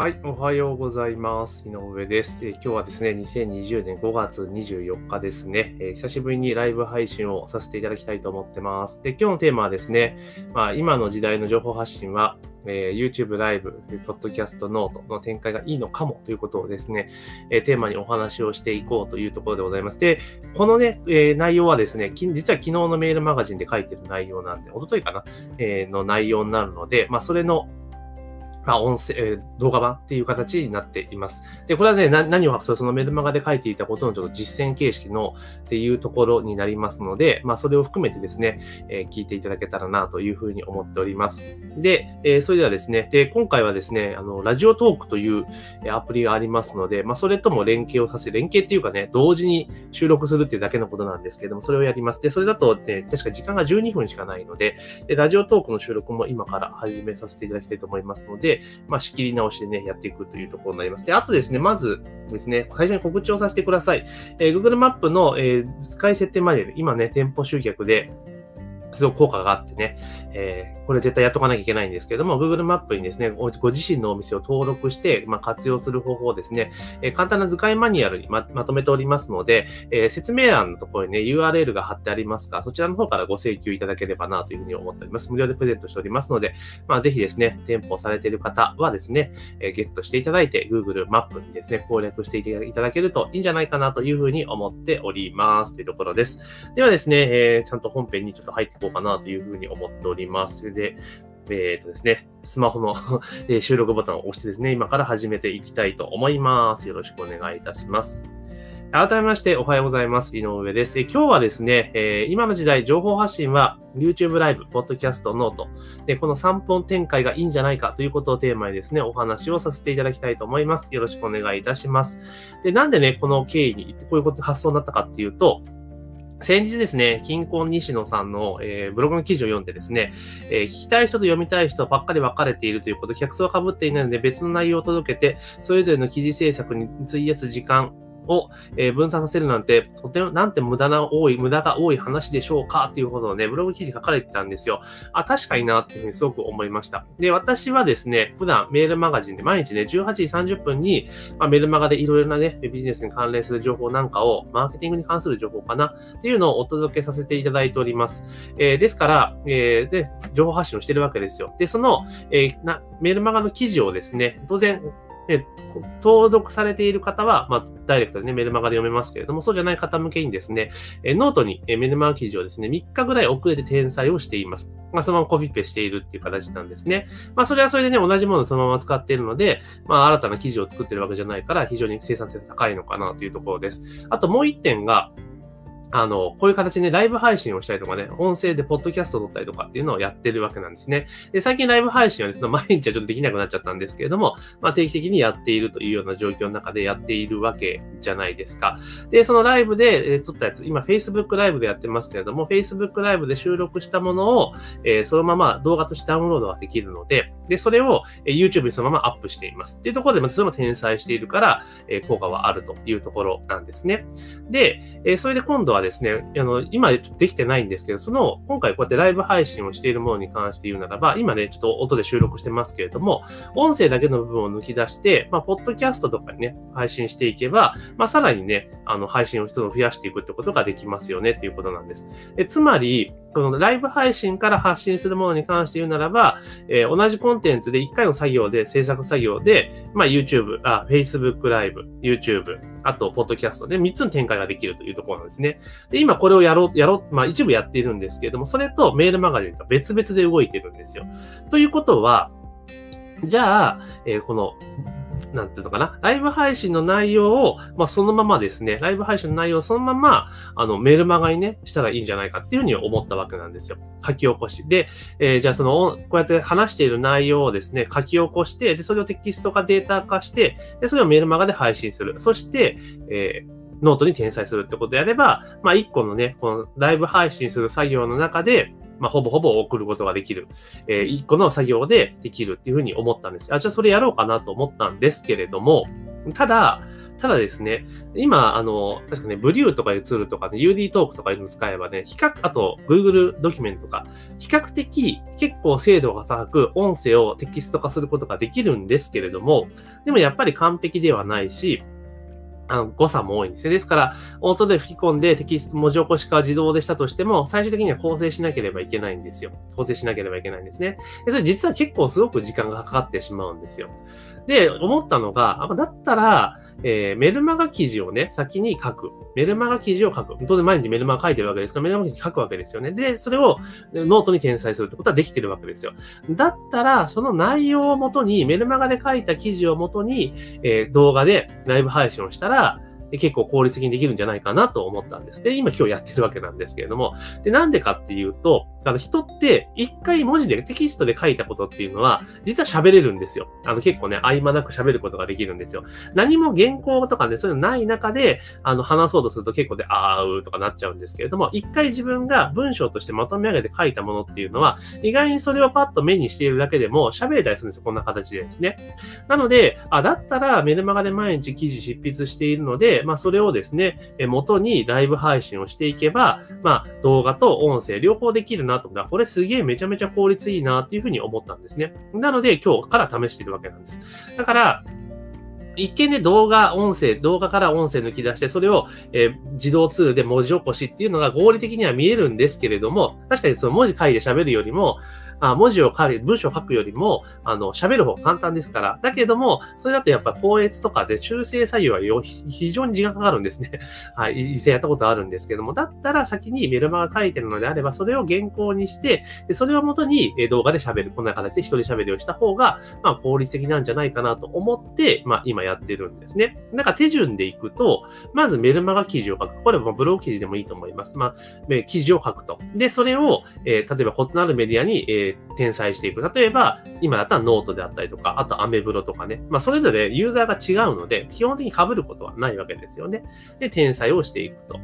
はい、おはようございます。井上です。え今日はですね、2020年5月24日ですね、えー、久しぶりにライブ配信をさせていただきたいと思ってます。で、今日のテーマはですね、まあ、今の時代の情報発信は、えー、YouTube ライブ、ポッドキャスト、ノートの展開がいいのかもということをですね、えー、テーマにお話をしていこうというところでございます。で、このね、えー、内容はですね、実は昨日のメールマガジンで書いてる内容なんで、おとといかな、えの内容になるので、まあ、それのまあ、音声、動画版っていう形になっています。で、これはね、何をそのメルマガで書いていたことのちょっと実践形式のっていうところになりますので、まあ、それを含めてですね、えー、聞いていただけたらなというふうに思っております。で、えー、それではですね、で、今回はですね、あの、ラジオトークというアプリがありますので、まあ、それとも連携をさせ、連携っていうかね、同時に収録するっていうだけのことなんですけども、それをやります。で、それだと、ね、確か時間が12分しかないので、で、ラジオトークの収録も今から始めさせていただきたいと思いますので、まあ、仕切り直しでね、やっていくというところになります。で、あとですね、まずですね、最初に告知をさせてください。えー、Google マップの、えー、使い設定マニュアル、今ね、店舗集客で、すごく効果があってね、えー、これ絶対やっとかなきゃいけないんですけども、Google マップにですね、ご自身のお店を登録して、まあ、活用する方法をですね、え、簡単な図解マニュアルにままとめておりますので、えー、説明欄のところにね、URL が貼ってありますが、そちらの方からご請求いただければなというふうに思っております。無料でプレゼントしておりますので、まあ、ぜひですね、店舗されている方はですね、え、ゲットしていただいて、Google マップにですね、攻略していただけるといいんじゃないかなというふうに思っております。というところです。ではですね、えー、ちゃんと本編にちょっと入っていこうかなというふうに思っております。で、えっ、ー、とですね、スマホの 収録ボタンを押してですね、今から始めていきたいと思います。よろしくお願いいたします。改めましておはようございます。井上です。え今日はですね、えー、今の時代情報発信は YouTube ライブ、ポッドキャスト、ノート。で、この3本展開がいいんじゃないかということをテーマにですね、お話をさせていただきたいと思います。よろしくお願いいたします。で、なんでね、この経緯にこういうこと発想になったかっていうと、先日ですね、近婚西野さんの、えー、ブログの記事を読んでですね、えー、聞きたい人と読みたい人ばっかり分かれているということ、客層は被っていないので別の内容を届けて、それぞれの記事制作に費やす時間、を、え分散させるなんて、とても、なんて無駄な多い、無駄が多い話でしょうかっていうことをね、ブログ記事書かれてたんですよ。あ、確かになっていうふうにすごく思いました。で、私はですね、普段メールマガジンで毎日ね、18時30分に、まあ、メールマガでいろいろなね、ビジネスに関連する情報なんかを、マーケティングに関する情報かなっていうのをお届けさせていただいております。えー、ですから、えー、で、情報発信をしてるわけですよ。で、その、えー、な、メールマガの記事をですね、当然、で、登録されている方は、まあ、ダイレクトでね、メルマガで読めますけれども、そうじゃない方向けにですね、えノートにメルマガ記事をですね、3日ぐらい遅れて転載をしています。まあ、そのままコピペしているっていう形なんですね。まあ、それはそれでね、同じものをそのまま使っているので、まあ、新たな記事を作ってるわけじゃないから、非常に生産性が高いのかなというところです。あともう一点が、あの、こういう形でライブ配信をしたりとかね、音声でポッドキャストを撮ったりとかっていうのをやってるわけなんですね。で、最近ライブ配信はですね、毎日はちょっとできなくなっちゃったんですけれども、まあ定期的にやっているというような状況の中でやっているわけじゃないですか。で、そのライブで、えー、撮ったやつ、今 Facebook ライブでやってますけれども、Facebook ライブで収録したものを、えー、そのまま動画としてダウンロードができるので、で、それを、えー、YouTube にそのままアップしています。っていうところで、またそれも転載しているから、えー、効果はあるというところなんですね。で、えー、それで今度はですね、あの、今できてないんですけど、その、今回こうやってライブ配信をしているものに関して言うならば、今ね、ちょっと音で収録してますけれども、音声だけの部分を抜き出して、まあ、ポッドキャストとかにね、配信していけば、まあ、さらにね、あの、配信を人を増やしていくってことができますよねっていうことなんです。でつまり、このライブ配信から発信するものに関して言うならば、えー、同じコンテンツで1回の作業で、制作作業で、まあ YouTube、あ、Facebook ライブ、YouTube、あと、ポッドキャストで3つの展開ができるというところなんですね。で、今これをやろう、やろう、まあ一部やっているんですけれども、それとメールマガジンと別々で動いてるんですよ。ということは、じゃあ、えー、このなんていうのかな、ライブ配信の内容を、まあ、そのままですね、ライブ配信の内容をそのまま、あの、メルマガにね、したらいいんじゃないかっていうふうに思ったわけなんですよ。書き起こし。で、えー、じゃあその、こうやって話している内容をですね、書き起こして、で、それをテキスト化データ化して、で、それをメルマガで配信する。そして、えーノートに転載するってことでやれば、まあ、一個のね、このライブ配信する作業の中で、まあ、ほぼほぼ送ることができる。えー、一個の作業でできるっていうふうに思ったんです。あ、じゃあそれやろうかなと思ったんですけれども、ただ、ただですね、今、あの、確かね、ブリューとかいうツールとかね、UD トークとかいうの使えばね、比較、あと、Google ドキュメントとか、比較的結構精度が高く、音声をテキスト化することができるんですけれども、でもやっぱり完璧ではないし、あの、誤差も多いんですね。ですから、音で吹き込んでテキスト文字起こしか自動でしたとしても、最終的には構成しなければいけないんですよ。構成しなければいけないんですね。で、それ実は結構すごく時間がかかってしまうんですよ。で、思ったのが、だったら、えー、メルマガ記事をね、先に書く。メルマガ記事を書く。当然毎日メルマガ書いてるわけですから、メルマガ記事書くわけですよね。で、それをノートに転載するってことはできてるわけですよ。だったら、その内容をもとに、メルマガで書いた記事をもとに、えー、動画でライブ配信をしたら、結構効率的にできるんじゃないかなと思ったんです。で、今今日やってるわけなんですけれども、で、なんでかっていうと、あの人って一回文字でテキストで書いたことっていうのは、実は喋れるんですよ。あの結構ね、合間なく喋ることができるんですよ。何も原稿とかね、そういうのない中で、あの話そうとすると結構で、あーうとかなっちゃうんですけれども、一回自分が文章としてまとめ上げて書いたものっていうのは、意外にそれをパッと目にしているだけでも喋れたりするんですよ。こんな形でですね。なので、あ、だったらメルマガで毎日記事執筆しているので、まあそれをですね、元にライブ配信をしていけば、まあ動画と音声両方できるなと思ったら、これすげえめちゃめちゃ効率いいなっていうふうに思ったんですね。なので今日から試しているわけなんです。だから、一見ね、動画、音声、動画から音声抜き出して、それを、えー、自動ツールで文字起こしっていうのが合理的には見えるんですけれども、確かにその文字書いて喋るよりも、あ文字を書いて、文章を書くよりも、あの、喋る方が簡単ですから。だけども、それだとやっぱ高越とかで修正作業は非常に時間かかるんですね。はい。実際やったことあるんですけども、だったら先にメルマガ書いてるのであれば、それを原稿にして、でそれをもとに動画で喋る。こんな形で一人喋りをした方が、まあ効率的なんじゃないかなと思って、まあ今やってるんですね。なんか手順でいくと、まずメルマガ記事を書く。これはブログ記事でもいいと思います。まあ、記事を書くと。で、それを、えー、例えば異なるメディアに、えー転載していく。例えば、今だったらノートであったりとか、あとアメブロとかね。まあ、それぞれユーザーが違うので、基本的に被ることはないわけですよね。で、転載をしていくと。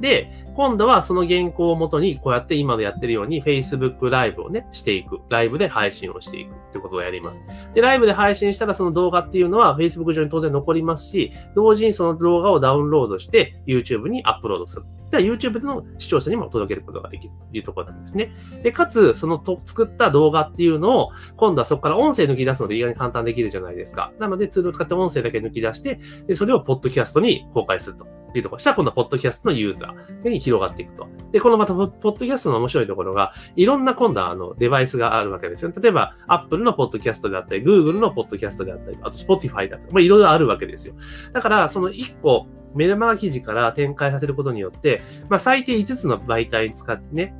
で、今度はその原稿をもとに、こうやって今のやってるように Facebook ライブをね、していく。ライブで配信をしていくってことをやります。で、ライブで配信したらその動画っていうのは Facebook 上に当然残りますし、同時にその動画をダウンロードして YouTube にアップロードする。では YouTube の視聴者にも届けることができるというところなんですね。で、かつ、そのと作った動画っていうのを、今度はそこから音声抜き出すので意外に簡単できるじゃないですか。なので、ツールを使って音声だけ抜き出して、で、それをポッドキャストに公開すると。いうところしたら、今度はポッドキャストのユーザに広がっていくと。で、このまた、ポッドキャストの面白いところが、いろんな今度はあのデバイスがあるわけですよ。例えば、Apple のポッドキャストであったり、Google のポッドキャストであったり、あと Spotify だったり、まあ、いろいろあるわけですよ。だから、その1個、メルマガ記事から展開させることによって、まあ、最低5つの媒体に使ってね、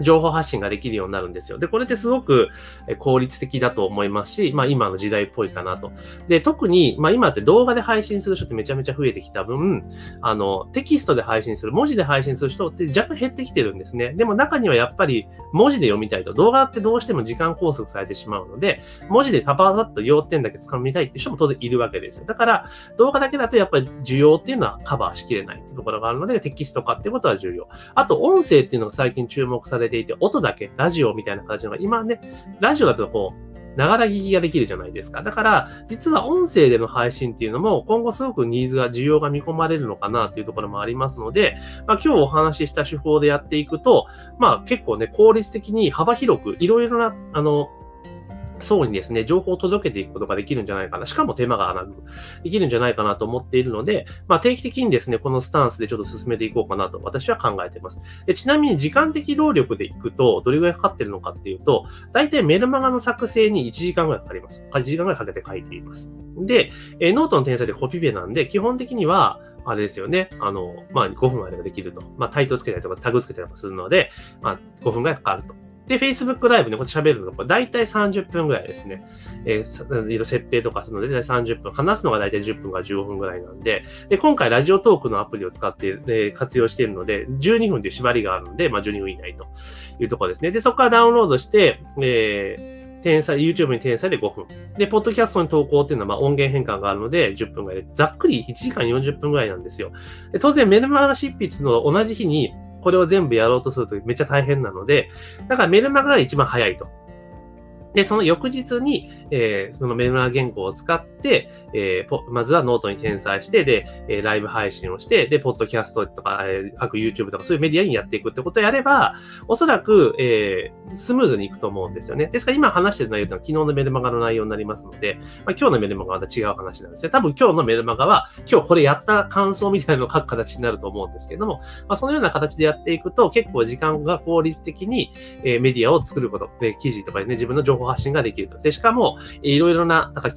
情報発信ができるようになるんですよ。で、これってすごく効率的だと思いますし、まあ今の時代っぽいかなと。で、特に、まあ今って動画で配信する人ってめちゃめちゃ増えてきた分、あの、テキストで配信する、文字で配信する人って若干減ってきてるんですね。でも中にはやっぱり文字で読みたいと、動画ってどうしても時間拘束されてしまうので、文字でパパパッと要点だけ掴みたいって人も当然いるわけですよ。だから、動画だけだとやっぱり需要っていうのはカバーしきれないってところがあるので、テキスト化ってことは重要。あと、音声っていうのが最近注目されれていて、音だけ、ラジオみたいな形のが、今ね、ラジオだとこう、ながら聞きができるじゃないですか。だから、実は音声での配信っていうのも、今後すごくニーズが、需要が見込まれるのかなっていうところもありますので、まあ、今日お話しした手法でやっていくと、まあ、結構ね、効率的に幅広く、いろいろな、あの、層にですね、情報を届けていくことができるんじゃないかな。しかも手間がなくできるんじゃないかなと思っているので、まあ定期的にですね、このスタンスでちょっと進めていこうかなと私は考えています。でちなみに時間的労力でいくと、どれぐらいかかってるのかっていうと、大体メルマガの作成に1時間ぐらいかかります。1時間ぐらいかけて書いています。で、えノートの転載でコピペなんで、基本的には、あれですよね。あの、まあ、5分あればできると。まあ、タイトルつけたりとかタグつけたりとかするので、まあ、5分ぐらいかかると。で、Facebook ライブでこう喋るのが、だいたい30分ぐらいですね。えー、いろいろ設定とかするので、だいたい30分。話すのがだいたい10分から15分ぐらいなんで、で、今回ラジオトークのアプリを使って、えー、活用しているので、12分という縛りがあるので、まあ、12分以内というところですね。で、そこからダウンロードして、えー、転載、YouTube に転載で5分。で、ポッドキャストに投稿っていうのは、まあ、音源変換があるので、10分ぐらいで、ざっくり1時間40分ぐらいなんですよ。で当然、メルマガ執筆の同じ日に、これを全部やろうとするとめっちゃ大変なので、だからメルマガが一番早いと。で、その翌日に、えー、そのメルマガ原稿を使って、えー、まずはノートに転載して、で、えー、ライブ配信をして、で、ポッドキャストとか、えー、各 YouTube とかそういうメディアにやっていくってことをやれば、おそらく、えー、スムーズにいくと思うんですよね。ですから今話してる内容というのは昨日のメルマガの内容になりますので、まあ、今日のメルマガはまた違う話なんですね。多分今日のメルマガは、今日これやった感想みたいなのを書く形になると思うんですけども、まあ、そのような形でやっていくと、結構時間が効率的に、えー、メディアを作ること、で、記事とかでね、自分の情報発信ができると。で、しかも、いろいろな、なんか、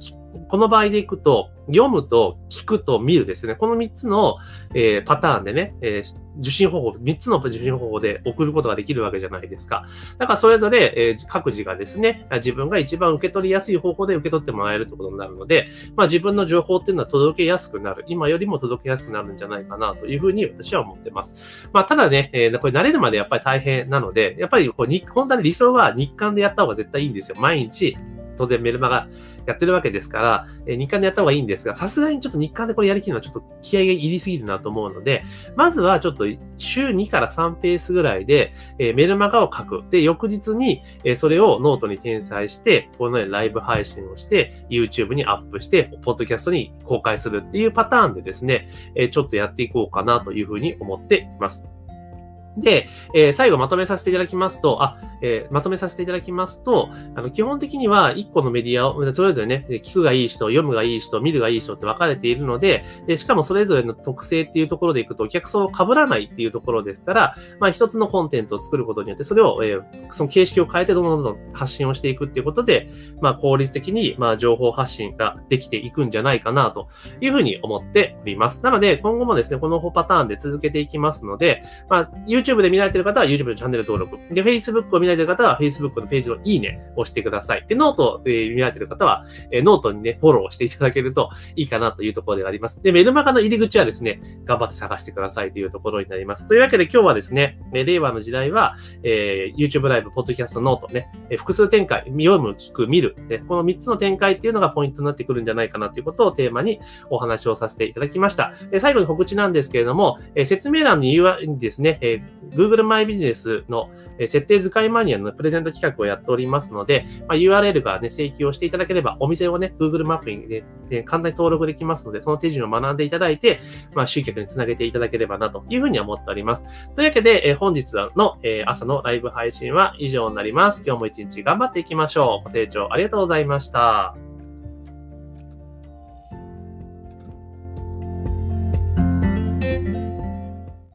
この場合でいくと、読むと、聞くと、見るですね。この3つの、えー、パターンでね、えー、受信方法、3つの受信方法で送ることができるわけじゃないですか。だからそれぞれ、えー、各自がですね、自分が一番受け取りやすい方法で受け取ってもらえるってことになるので、まあ自分の情報っていうのは届けやすくなる。今よりも届けやすくなるんじゃないかなというふうに私は思ってます。まあただね、えー、これ慣れるまでやっぱり大変なので、やっぱりこう、本当に理想は日韓でやった方が絶対いいんですよ。毎日、当然メルマガやってるわけですから、え日韓でやった方がいいんですが、さすがにちょっと日韓でこれやりきるのはちょっと気合が入りすぎるなと思うので、まずはちょっと週2から3ペースぐらいで、えメルマガを書く。で、翌日に、えそれをノートに転載して、このようにライブ配信をして、YouTube にアップして、ポッドキャストに公開するっていうパターンでですね、えちょっとやっていこうかなというふうに思っています。で、えー、最後まとめさせていただきますと、あ、えー、まとめさせていただきますと、あの、基本的には1個のメディアを、それぞれね、聞くがいい人、読むがいい人、見るがいい人って分かれているので、でしかもそれぞれの特性っていうところでいくと、お客さんを被らないっていうところですから、まあ一つのコンテンツを作ることによって、それを、えー、その形式を変えてどんどんどん発信をしていくっていうことで、まあ効率的に、まあ情報発信ができていくんじゃないかなというふうに思っております。なので、今後もですね、このパターンで続けていきますので、まあ YouTube で見られている方は YouTube のチャンネル登録。で、Facebook を見られている方は Facebook のページのいいねを押してください。で、ノートで見られてる方は、えノートにね、フォローしていただけるといいかなというところであります。で、メルマガの入り口はですね、頑張って探してくださいというところになります。というわけで今日はですね、令和の時代は、えー、YouTube ライブ、ポッドキャスト、ノートね、え複数展開、読む、聞く、見る、ね、この3つの展開っていうのがポイントになってくるんじゃないかなということをテーマにお話をさせていただきました。え最後に告知なんですけれども、説明欄に言うにですね、Google マイビジネスの設定使いマニアのプレゼント企画をやっておりますので、まあ、URL がね、請求をしていただければ、お店をね、Google マップにね、簡単に登録できますので、その手順を学んでいただいて、まあ、集客につなげていただければなというふうに思っております。というわけで、え本日の、え朝のライブ配信は以上になります。今日も一日頑張っていきましょう。ご清聴ありがとうございました。